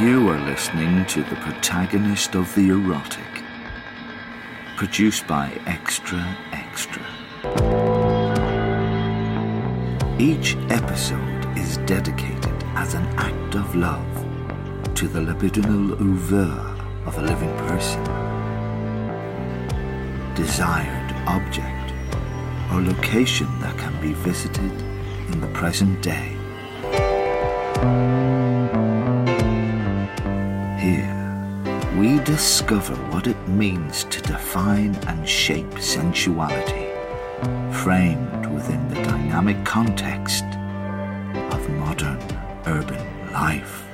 You are listening to the protagonist of the erotic, produced by Extra Extra. Each episode is dedicated as an act of love to the libidinal oeuvre of a living person, desired object, or location that can be visited in the present day. Discover what it means to define and shape sensuality, framed within the dynamic context of modern urban life.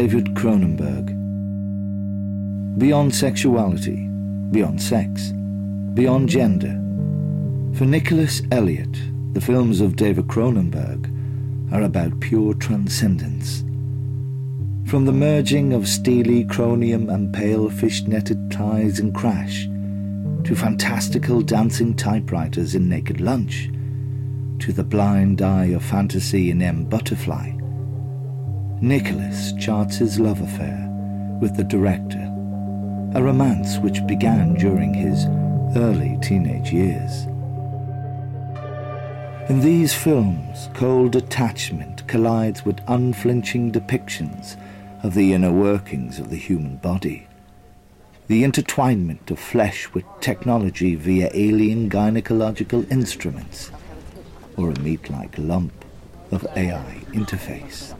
David Cronenberg. Beyond sexuality, beyond sex, beyond gender. For Nicholas Elliott, the films of David Cronenberg are about pure transcendence. From the merging of steely chromium and pale fish-netted ties in Crash, to fantastical dancing typewriters in Naked Lunch, to the blind eye of fantasy in M. Butterfly, Nicholas charts his love affair with the director, a romance which began during his early teenage years. In these films, cold attachment collides with unflinching depictions of the inner workings of the human body. The intertwinement of flesh with technology via alien gynecological instruments, or a meat like lump of AI interface.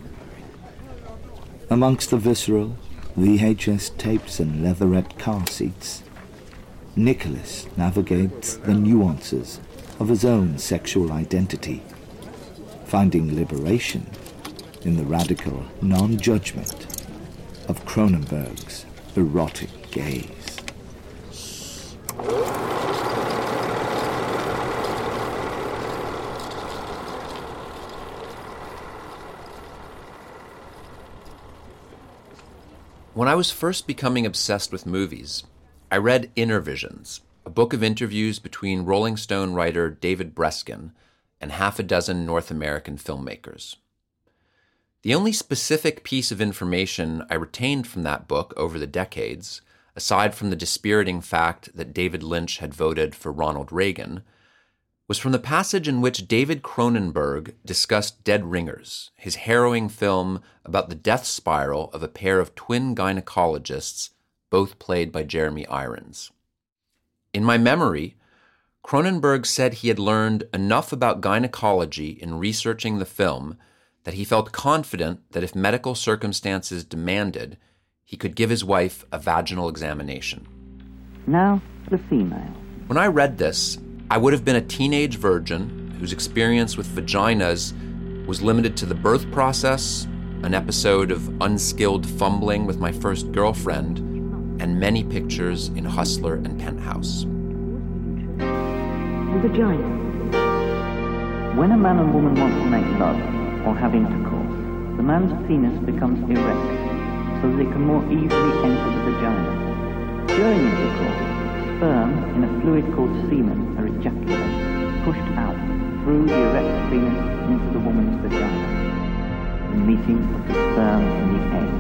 Amongst the visceral, VHS tapes and leatherette car seats, Nicholas navigates the nuances of his own sexual identity, finding liberation in the radical non judgment of Cronenberg's erotic gaze. When I was first becoming obsessed with movies, I read Inner Visions, a book of interviews between Rolling Stone writer David Breskin and half a dozen North American filmmakers. The only specific piece of information I retained from that book over the decades, aside from the dispiriting fact that David Lynch had voted for Ronald Reagan, was from the passage in which David Cronenberg discussed Dead Ringers, his harrowing film about the death spiral of a pair of twin gynecologists, both played by Jeremy Irons. In my memory, Cronenberg said he had learned enough about gynecology in researching the film that he felt confident that if medical circumstances demanded, he could give his wife a vaginal examination. Now, the female. When I read this, I would have been a teenage virgin whose experience with vaginas was limited to the birth process, an episode of unskilled fumbling with my first girlfriend, and many pictures in Hustler and Penthouse. Vagina. When a man and woman want to make love or have intercourse, the man's penis becomes erect so that it can more easily enter the vagina. During intercourse, sperm in a fluid called semen are ejaculated, pushed out through the erect penis into the woman's vagina. The meeting of the sperm and the egg.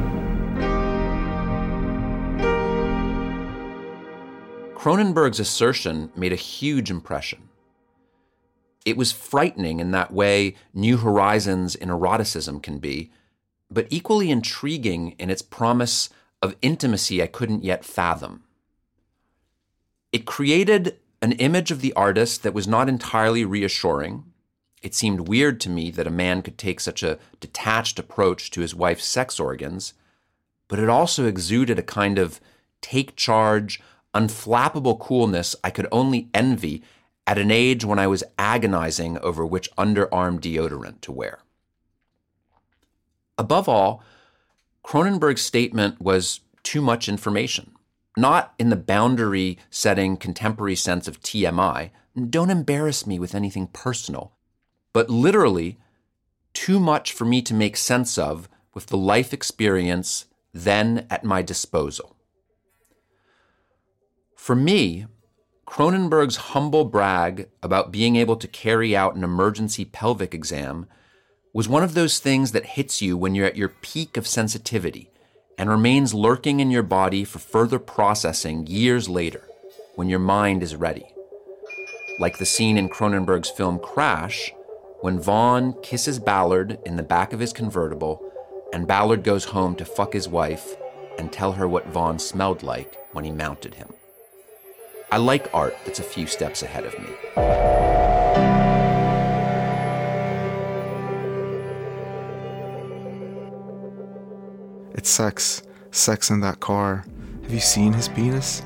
Cronenberg's assertion made a huge impression. It was frightening in that way New Horizons in eroticism can be, but equally intriguing in its promise of intimacy I couldn't yet fathom. It created an image of the artist that was not entirely reassuring, It seemed weird to me that a man could take such a detached approach to his wife's sex organs, but it also exuded a kind of take charge, unflappable coolness I could only envy at an age when I was agonizing over which underarm deodorant to wear. Above all, Cronenberg's statement was too much information, not in the boundary setting contemporary sense of TMI. Don't embarrass me with anything personal but literally too much for me to make sense of with the life experience then at my disposal. For me, Cronenberg's humble brag about being able to carry out an emergency pelvic exam was one of those things that hits you when you're at your peak of sensitivity and remains lurking in your body for further processing years later when your mind is ready. Like the scene in Cronenberg's film Crash, when Vaughan kisses Ballard in the back of his convertible, and Ballard goes home to fuck his wife and tell her what Vaughan smelled like when he mounted him. I like art that's a few steps ahead of me. It's sex. Sex in that car. Have you seen his penis?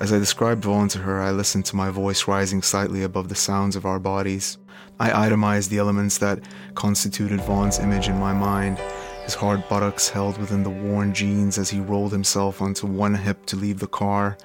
As I described Vaughan to her, I listened to my voice rising slightly above the sounds of our bodies. I itemized the elements that constituted Vaughan's image in my mind his hard buttocks held within the worn jeans as he rolled himself onto one hip to leave the car,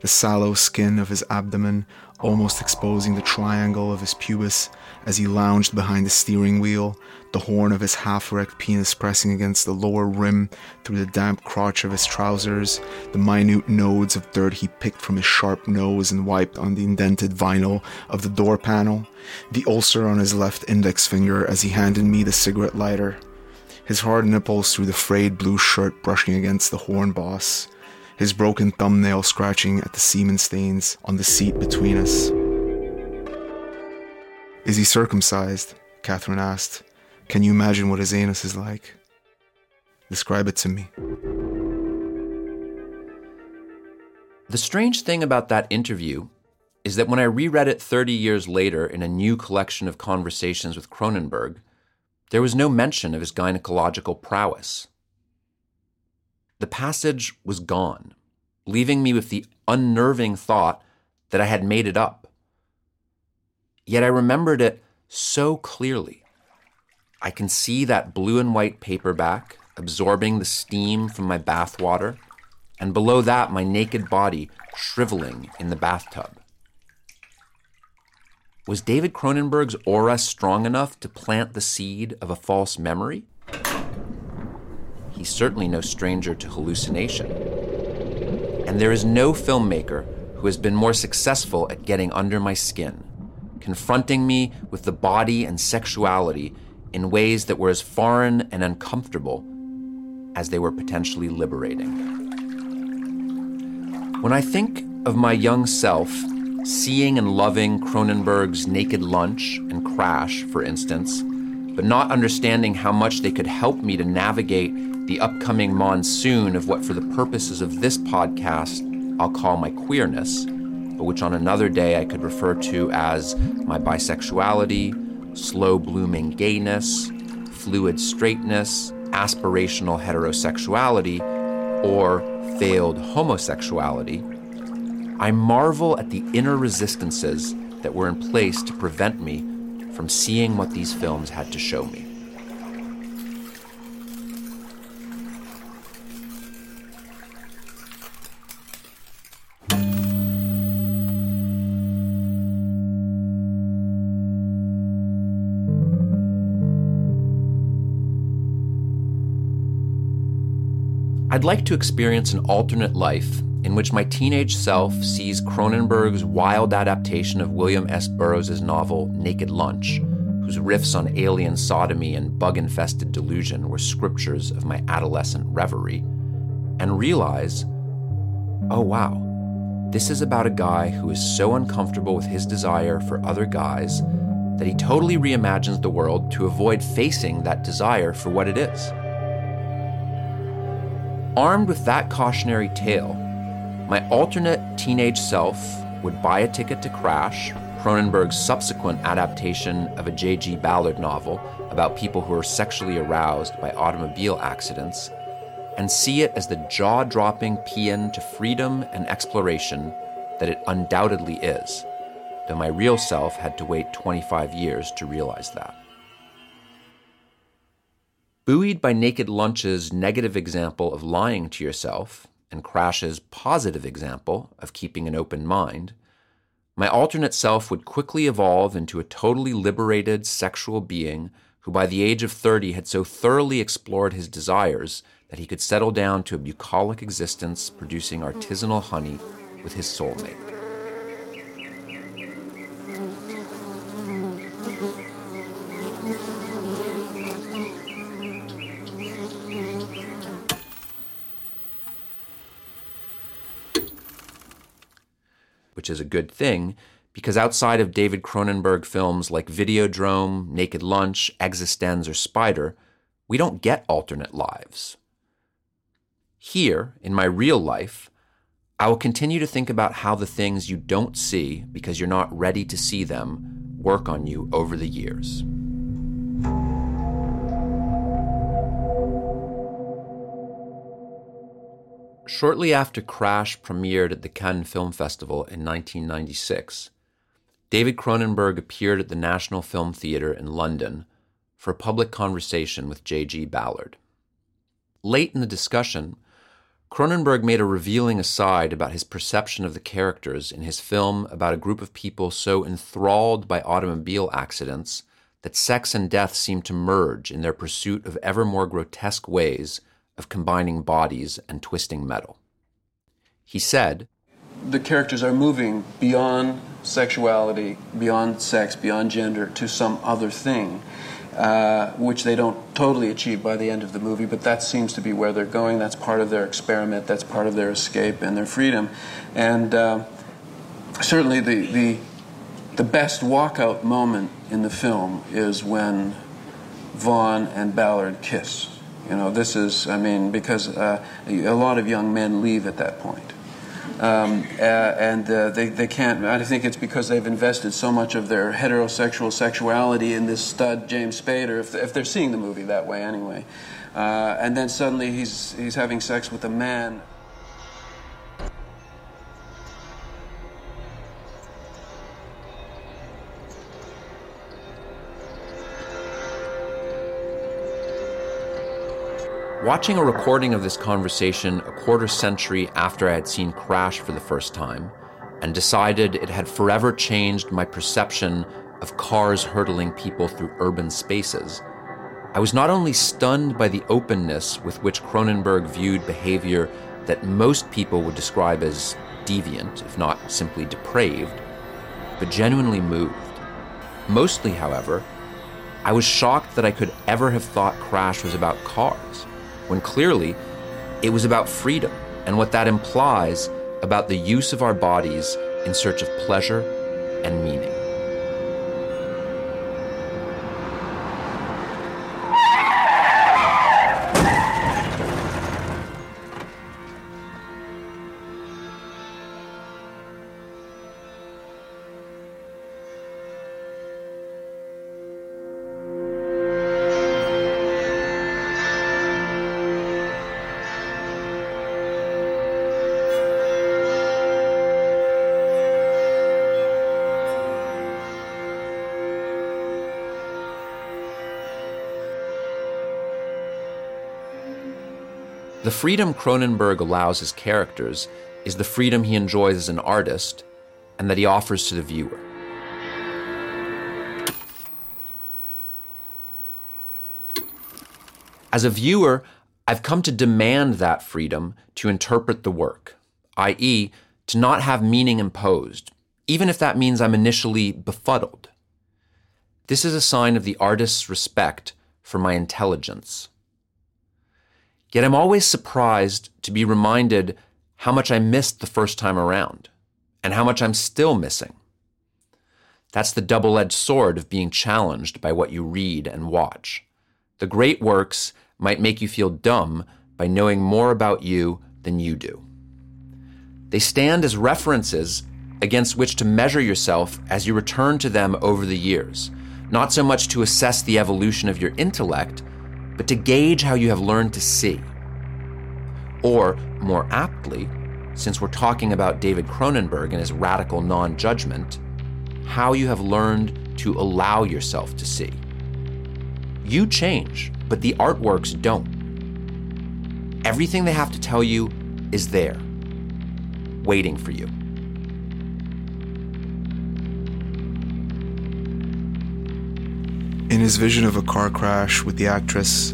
the sallow skin of his abdomen almost exposing the triangle of his pubis as he lounged behind the steering wheel, the horn of his half erect penis pressing against the lower rim through the damp crotch of his trousers, the minute nodes of dirt he picked from his sharp nose and wiped on the indented vinyl of the door panel, the ulcer on his left index finger as he handed me the cigarette lighter, his hard nipples through the frayed blue shirt brushing against the horn boss, his broken thumbnail scratching at the semen stains on the seat between us. Is he circumcised? Catherine asked. Can you imagine what his anus is like? Describe it to me. The strange thing about that interview is that when I reread it 30 years later in a new collection of conversations with Cronenberg, there was no mention of his gynecological prowess. The passage was gone, leaving me with the unnerving thought that I had made it up. Yet I remembered it so clearly. I can see that blue and white paperback absorbing the steam from my bathwater, and below that, my naked body shriveling in the bathtub. Was David Cronenberg's aura strong enough to plant the seed of a false memory? He's certainly no stranger to hallucination. And there is no filmmaker who has been more successful at getting under my skin, confronting me with the body and sexuality in ways that were as foreign and uncomfortable as they were potentially liberating. When I think of my young self seeing and loving Cronenberg's Naked Lunch and Crash, for instance, but not understanding how much they could help me to navigate the upcoming monsoon of what, for the purposes of this podcast, I'll call my queerness, but which on another day I could refer to as my bisexuality, slow blooming gayness, fluid straightness, aspirational heterosexuality, or failed homosexuality, I marvel at the inner resistances that were in place to prevent me from seeing what these films had to show me. I'd like to experience an alternate life in which my teenage self sees Cronenberg's wild adaptation of William S. Burroughs' novel Naked Lunch, whose riffs on alien sodomy and bug infested delusion were scriptures of my adolescent reverie, and realize oh wow, this is about a guy who is so uncomfortable with his desire for other guys that he totally reimagines the world to avoid facing that desire for what it is. Armed with that cautionary tale, my alternate teenage self would buy a ticket to Crash, Cronenberg's subsequent adaptation of a J.G. Ballard novel about people who are sexually aroused by automobile accidents, and see it as the jaw dropping paean to freedom and exploration that it undoubtedly is, though my real self had to wait 25 years to realize that. Buoyed by Naked Lunch's negative example of lying to yourself and Crash's positive example of keeping an open mind, my alternate self would quickly evolve into a totally liberated sexual being who, by the age of 30, had so thoroughly explored his desires that he could settle down to a bucolic existence producing artisanal honey with his soulmate. Which is a good thing because outside of David Cronenberg films like Videodrome, Naked Lunch, eXistenZ, or Spider, we don't get alternate lives. Here, in my real life, I will continue to think about how the things you don't see because you're not ready to see them work on you over the years. Shortly after Crash premiered at the Cannes Film Festival in 1996, David Cronenberg appeared at the National Film Theatre in London for a public conversation with J.G. Ballard. Late in the discussion, Cronenberg made a revealing aside about his perception of the characters in his film about a group of people so enthralled by automobile accidents that sex and death seem to merge in their pursuit of ever more grotesque ways of combining bodies and twisting metal. He said, The characters are moving beyond sexuality, beyond sex, beyond gender to some other thing, uh, which they don't totally achieve by the end of the movie, but that seems to be where they're going. That's part of their experiment, that's part of their escape and their freedom. And uh, certainly the, the, the best walkout moment in the film is when Vaughan and Ballard kiss. You know, this is, I mean, because uh, a lot of young men leave at that point. Um, uh, and uh, they, they can't, I think it's because they've invested so much of their heterosexual sexuality in this stud, James Spader, if, if they're seeing the movie that way anyway. Uh, and then suddenly he's, he's having sex with a man. Watching a recording of this conversation a quarter century after I had seen Crash for the first time, and decided it had forever changed my perception of cars hurtling people through urban spaces, I was not only stunned by the openness with which Cronenberg viewed behavior that most people would describe as deviant, if not simply depraved, but genuinely moved. Mostly, however, I was shocked that I could ever have thought Crash was about cars when clearly it was about freedom and what that implies about the use of our bodies in search of pleasure and meaning. The freedom Cronenberg allows his characters is the freedom he enjoys as an artist and that he offers to the viewer. As a viewer, I've come to demand that freedom to interpret the work, i.e., to not have meaning imposed, even if that means I'm initially befuddled. This is a sign of the artist's respect for my intelligence. Yet I'm always surprised to be reminded how much I missed the first time around and how much I'm still missing. That's the double edged sword of being challenged by what you read and watch. The great works might make you feel dumb by knowing more about you than you do. They stand as references against which to measure yourself as you return to them over the years, not so much to assess the evolution of your intellect, but to gauge how you have learned to see. Or, more aptly, since we're talking about David Cronenberg and his radical non judgment, how you have learned to allow yourself to see. You change, but the artworks don't. Everything they have to tell you is there, waiting for you. In his vision of a car crash with the actress,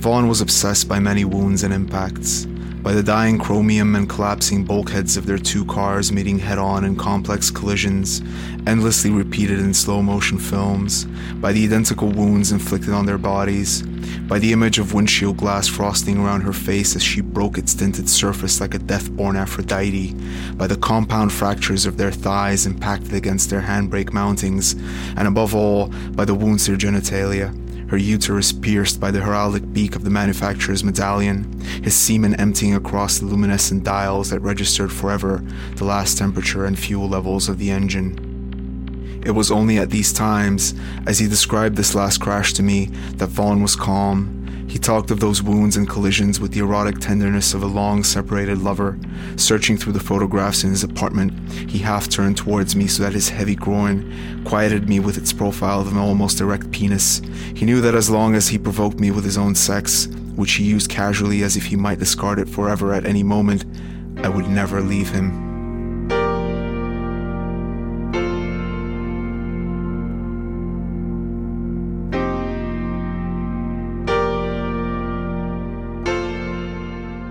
Vaughan was obsessed by many wounds and impacts by the dying chromium and collapsing bulkheads of their two cars meeting head on in complex collisions, endlessly repeated in slow motion films, by the identical wounds inflicted on their bodies, by the image of windshield glass frosting around her face as she broke its tinted surface like a death-born Aphrodite, by the compound fractures of their thighs impacted against their handbrake mountings, and above all, by the wounds to her genitalia her uterus pierced by the heraldic beak of the manufacturer's medallion, his semen emptying across the luminescent dials that registered forever the last temperature and fuel levels of the engine. It was only at these times, as he described this last crash to me, that Vaughan was calm he talked of those wounds and collisions with the erotic tenderness of a long separated lover. Searching through the photographs in his apartment, he half turned towards me so that his heavy groin quieted me with its profile of an almost erect penis. He knew that as long as he provoked me with his own sex, which he used casually as if he might discard it forever at any moment, I would never leave him.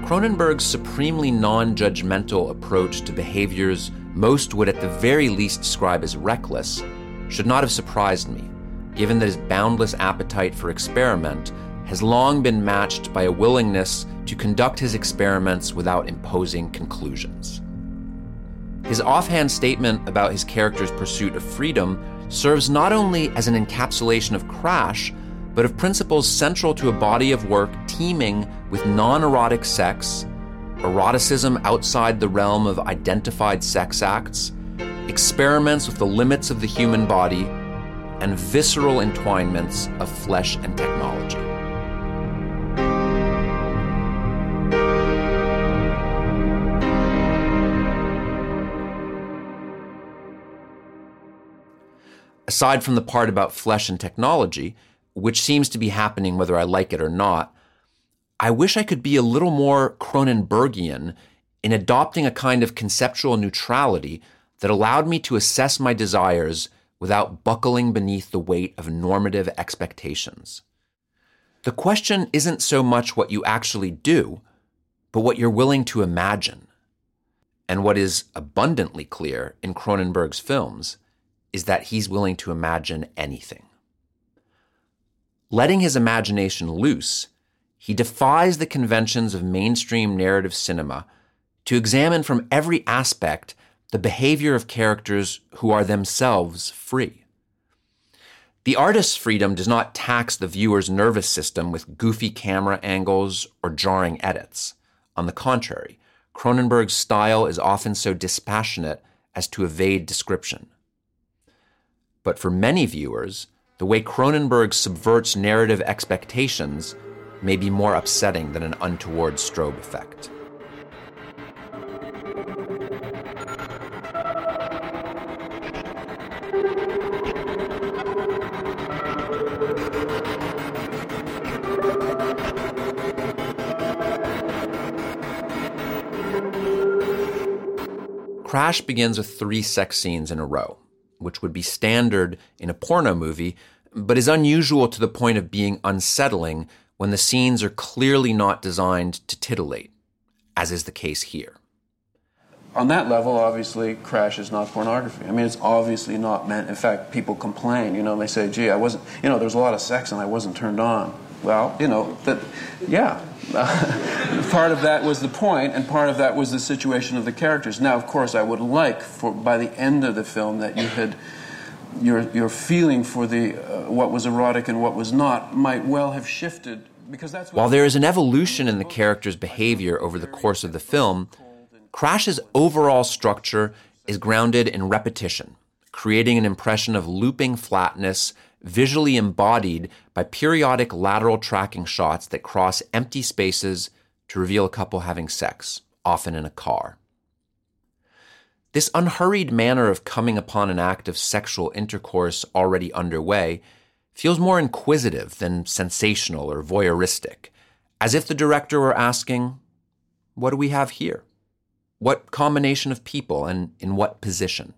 Cronenberg's supremely non judgmental approach to behaviors most would at the very least describe as reckless should not have surprised me, given that his boundless appetite for experiment has long been matched by a willingness to conduct his experiments without imposing conclusions. His offhand statement about his character's pursuit of freedom serves not only as an encapsulation of Crash, but of principles central to a body of work teeming with non erotic sex, eroticism outside the realm of identified sex acts, experiments with the limits of the human body, and visceral entwinements of flesh and technology. Aside from the part about flesh and technology, which seems to be happening whether I like it or not, I wish I could be a little more Cronenbergian in adopting a kind of conceptual neutrality that allowed me to assess my desires without buckling beneath the weight of normative expectations. The question isn't so much what you actually do, but what you're willing to imagine. And what is abundantly clear in Cronenberg's films is that he's willing to imagine anything. Letting his imagination loose, he defies the conventions of mainstream narrative cinema to examine from every aspect the behavior of characters who are themselves free. The artist's freedom does not tax the viewer's nervous system with goofy camera angles or jarring edits. On the contrary, Cronenberg's style is often so dispassionate as to evade description. But for many viewers, the way Cronenberg subverts narrative expectations may be more upsetting than an untoward strobe effect. Crash begins with three sex scenes in a row which would be standard in a porno movie, but is unusual to the point of being unsettling when the scenes are clearly not designed to titillate, as is the case here. On that level, obviously, Crash is not pornography. I mean, it's obviously not meant. In fact, people complain. You know, they say, "Gee, I wasn't. You know, there's a lot of sex and I wasn't turned on." Well, you know that. Yeah, part of that was the point, and part of that was the situation of the characters. Now, of course, I would like for by the end of the film that you had your your feeling for the uh, what was erotic and what was not might well have shifted because that's while there is an evolution in the character's behavior over the course of the film. Crash's overall structure is grounded in repetition, creating an impression of looping flatness visually embodied by periodic lateral tracking shots that cross empty spaces to reveal a couple having sex, often in a car. This unhurried manner of coming upon an act of sexual intercourse already underway feels more inquisitive than sensational or voyeuristic, as if the director were asking, What do we have here? What combination of people and in what position?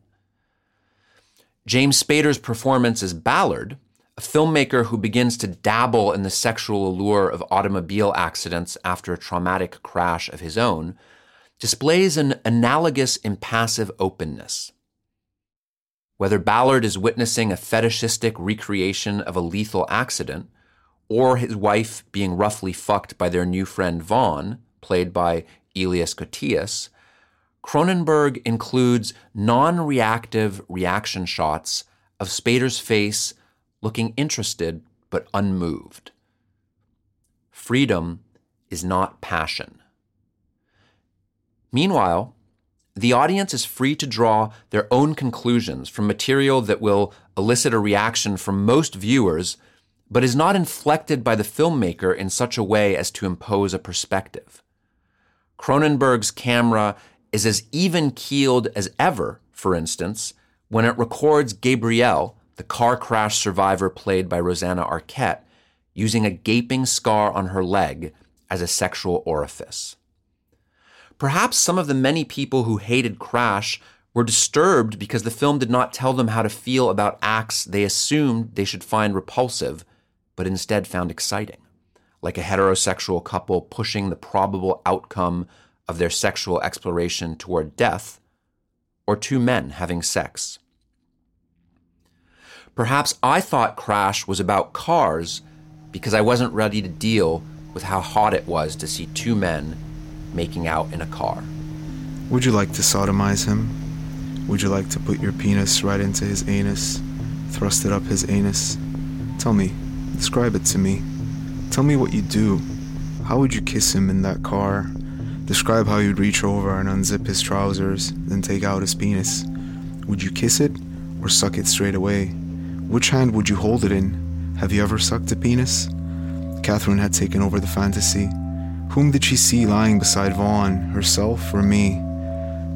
James Spader's performance as Ballard, a filmmaker who begins to dabble in the sexual allure of automobile accidents after a traumatic crash of his own, displays an analogous impassive openness. Whether Ballard is witnessing a fetishistic recreation of a lethal accident, or his wife being roughly fucked by their new friend Vaughan, played by Elias Koteas, Cronenberg includes non reactive reaction shots of Spader's face looking interested but unmoved. Freedom is not passion. Meanwhile, the audience is free to draw their own conclusions from material that will elicit a reaction from most viewers, but is not inflected by the filmmaker in such a way as to impose a perspective. Cronenberg's camera is as even keeled as ever, for instance, when it records Gabrielle, the car crash survivor played by Rosanna Arquette, using a gaping scar on her leg as a sexual orifice. Perhaps some of the many people who hated Crash were disturbed because the film did not tell them how to feel about acts they assumed they should find repulsive, but instead found exciting, like a heterosexual couple pushing the probable outcome of their sexual exploration toward death, or two men having sex. Perhaps I thought Crash was about cars because I wasn't ready to deal with how hot it was to see two men making out in a car. Would you like to sodomize him? Would you like to put your penis right into his anus? Thrust it up his anus? Tell me, describe it to me. Tell me what you do. How would you kiss him in that car? Describe how you'd reach over and unzip his trousers, then take out his penis. Would you kiss it or suck it straight away? Which hand would you hold it in? Have you ever sucked a penis? Catherine had taken over the fantasy. Whom did she see lying beside Vaughan, herself or me?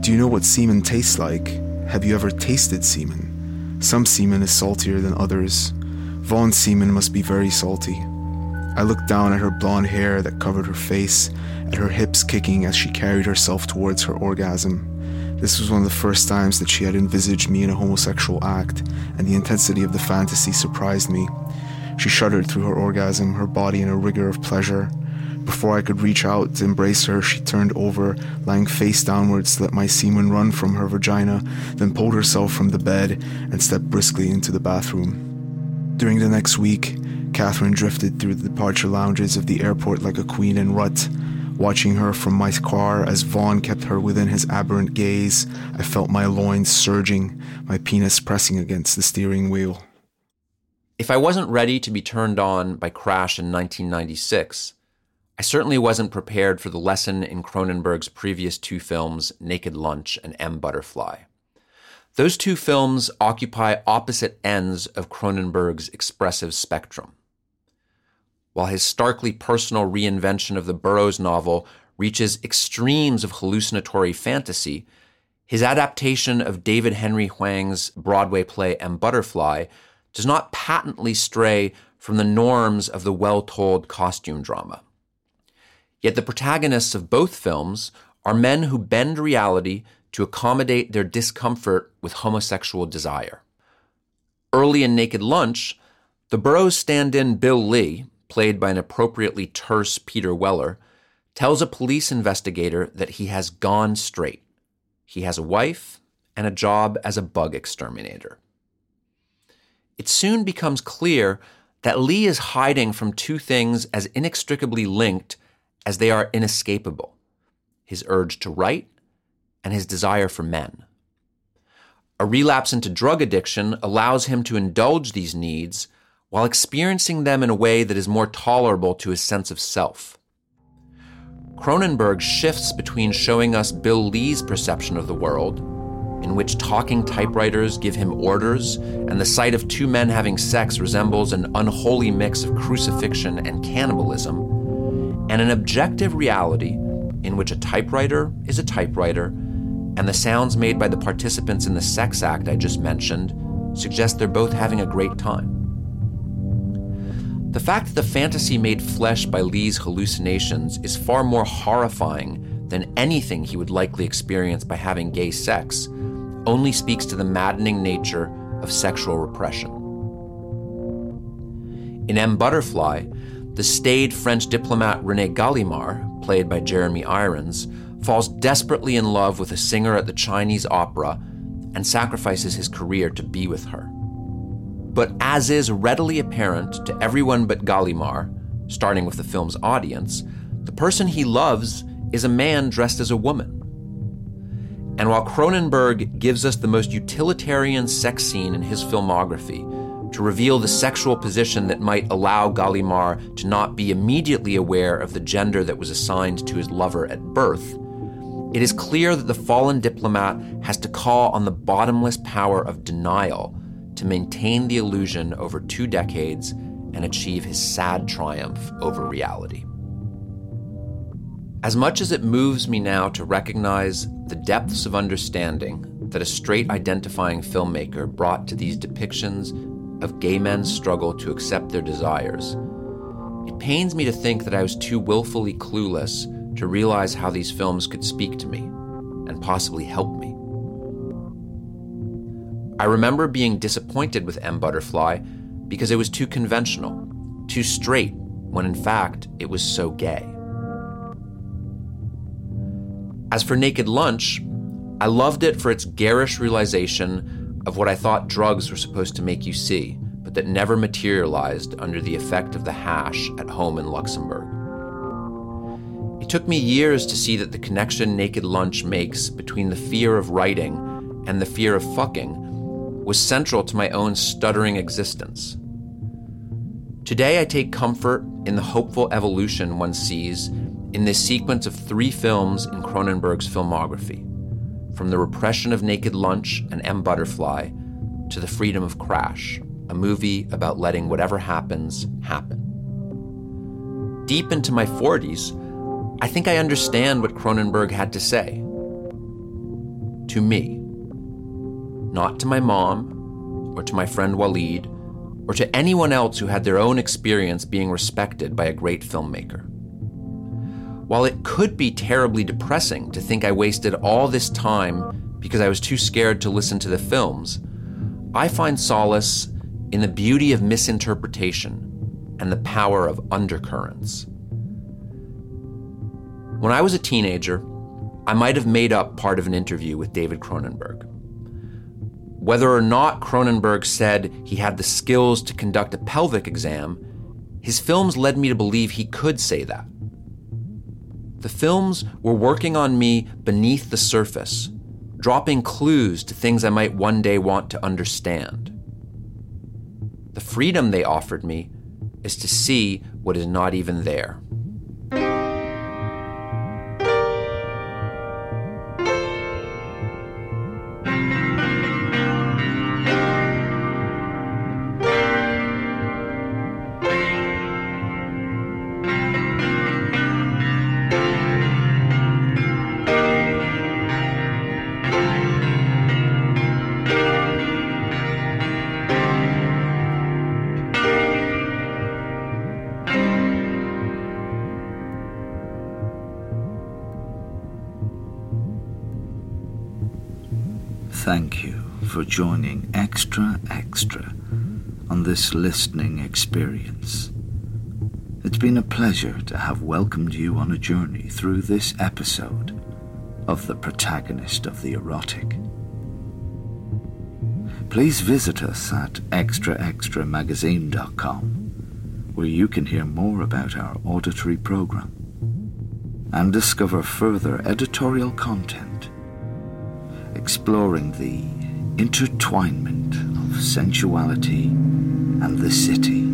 Do you know what semen tastes like? Have you ever tasted semen? Some semen is saltier than others. Vaughan's semen must be very salty. I looked down at her blonde hair that covered her face, at her hips kicking as she carried herself towards her orgasm. This was one of the first times that she had envisaged me in a homosexual act, and the intensity of the fantasy surprised me. She shuddered through her orgasm, her body in a rigor of pleasure. Before I could reach out to embrace her, she turned over, lying face downwards to let my semen run from her vagina, then pulled herself from the bed and stepped briskly into the bathroom. During the next week, Catherine drifted through the departure lounges of the airport like a queen in rut. Watching her from my car as Vaughan kept her within his aberrant gaze, I felt my loins surging, my penis pressing against the steering wheel. If I wasn't ready to be turned on by Crash in 1996, I certainly wasn't prepared for the lesson in Cronenberg's previous two films, Naked Lunch and M. Butterfly. Those two films occupy opposite ends of Cronenberg's expressive spectrum. While his starkly personal reinvention of the Burroughs novel reaches extremes of hallucinatory fantasy, his adaptation of David Henry Hwang's Broadway play M. Butterfly does not patently stray from the norms of the well told costume drama. Yet the protagonists of both films are men who bend reality to accommodate their discomfort with homosexual desire. Early in Naked Lunch, the Burroughs stand in Bill Lee, played by an appropriately terse Peter Weller, tells a police investigator that he has gone straight. He has a wife and a job as a bug exterminator. It soon becomes clear that Lee is hiding from two things as inextricably linked as they are inescapable his urge to write and his desire for men. A relapse into drug addiction allows him to indulge these needs while experiencing them in a way that is more tolerable to his sense of self. Cronenberg shifts between showing us Bill Lee's perception of the world, in which talking typewriters give him orders, and the sight of two men having sex resembles an unholy mix of crucifixion and cannibalism, and an objective reality in which a typewriter is a typewriter, and the sounds made by the participants in the sex act I just mentioned suggest they're both having a great time. The fact that the fantasy made flesh by Lee's hallucinations is far more horrifying than anything he would likely experience by having gay sex only speaks to the maddening nature of sexual repression. In M. Butterfly, the staid French diplomat Rene Gallimard, played by Jeremy Irons, falls desperately in love with a singer at the Chinese opera and sacrifices his career to be with her. But as is readily apparent to everyone but Gallimard, starting with the film's audience, the person he loves is a man dressed as a woman. And while Cronenberg gives us the most utilitarian sex scene in his filmography to reveal the sexual position that might allow Gallimard to not be immediately aware of the gender that was assigned to his lover at birth, it is clear that the fallen diplomat has to call on the bottomless power of denial to maintain the illusion over two decades and achieve his sad triumph over reality. As much as it moves me now to recognize the depths of understanding that a straight identifying filmmaker brought to these depictions of gay men's struggle to accept their desires, it pains me to think that I was too willfully clueless to realize how these films could speak to me and possibly help me. I remember being disappointed with M. Butterfly because it was too conventional, too straight, when in fact it was so gay. As for Naked Lunch, I loved it for its garish realization of what I thought drugs were supposed to make you see, but that never materialized under the effect of the hash at home in Luxembourg. It took me years to see that the connection Naked Lunch makes between the fear of writing and the fear of fucking was central to my own stuttering existence. Today, I take comfort in the hopeful evolution one sees in this sequence of three films in Cronenberg's filmography from the repression of Naked Lunch and M. Butterfly to the freedom of Crash, a movie about letting whatever happens happen. Deep into my 40s, I think I understand what Cronenberg had to say. To me. Not to my mom, or to my friend Walid, or to anyone else who had their own experience being respected by a great filmmaker. While it could be terribly depressing to think I wasted all this time because I was too scared to listen to the films, I find solace in the beauty of misinterpretation and the power of undercurrents. When I was a teenager, I might have made up part of an interview with David Cronenberg. Whether or not Cronenberg said he had the skills to conduct a pelvic exam, his films led me to believe he could say that. The films were working on me beneath the surface, dropping clues to things I might one day want to understand. The freedom they offered me is to see what is not even there. Thank you for joining Extra Extra on this listening experience. It's been a pleasure to have welcomed you on a journey through this episode of The Protagonist of the Erotic. Please visit us at extraextramagazine.com, where you can hear more about our auditory program and discover further editorial content exploring the intertwinement of sensuality and the city.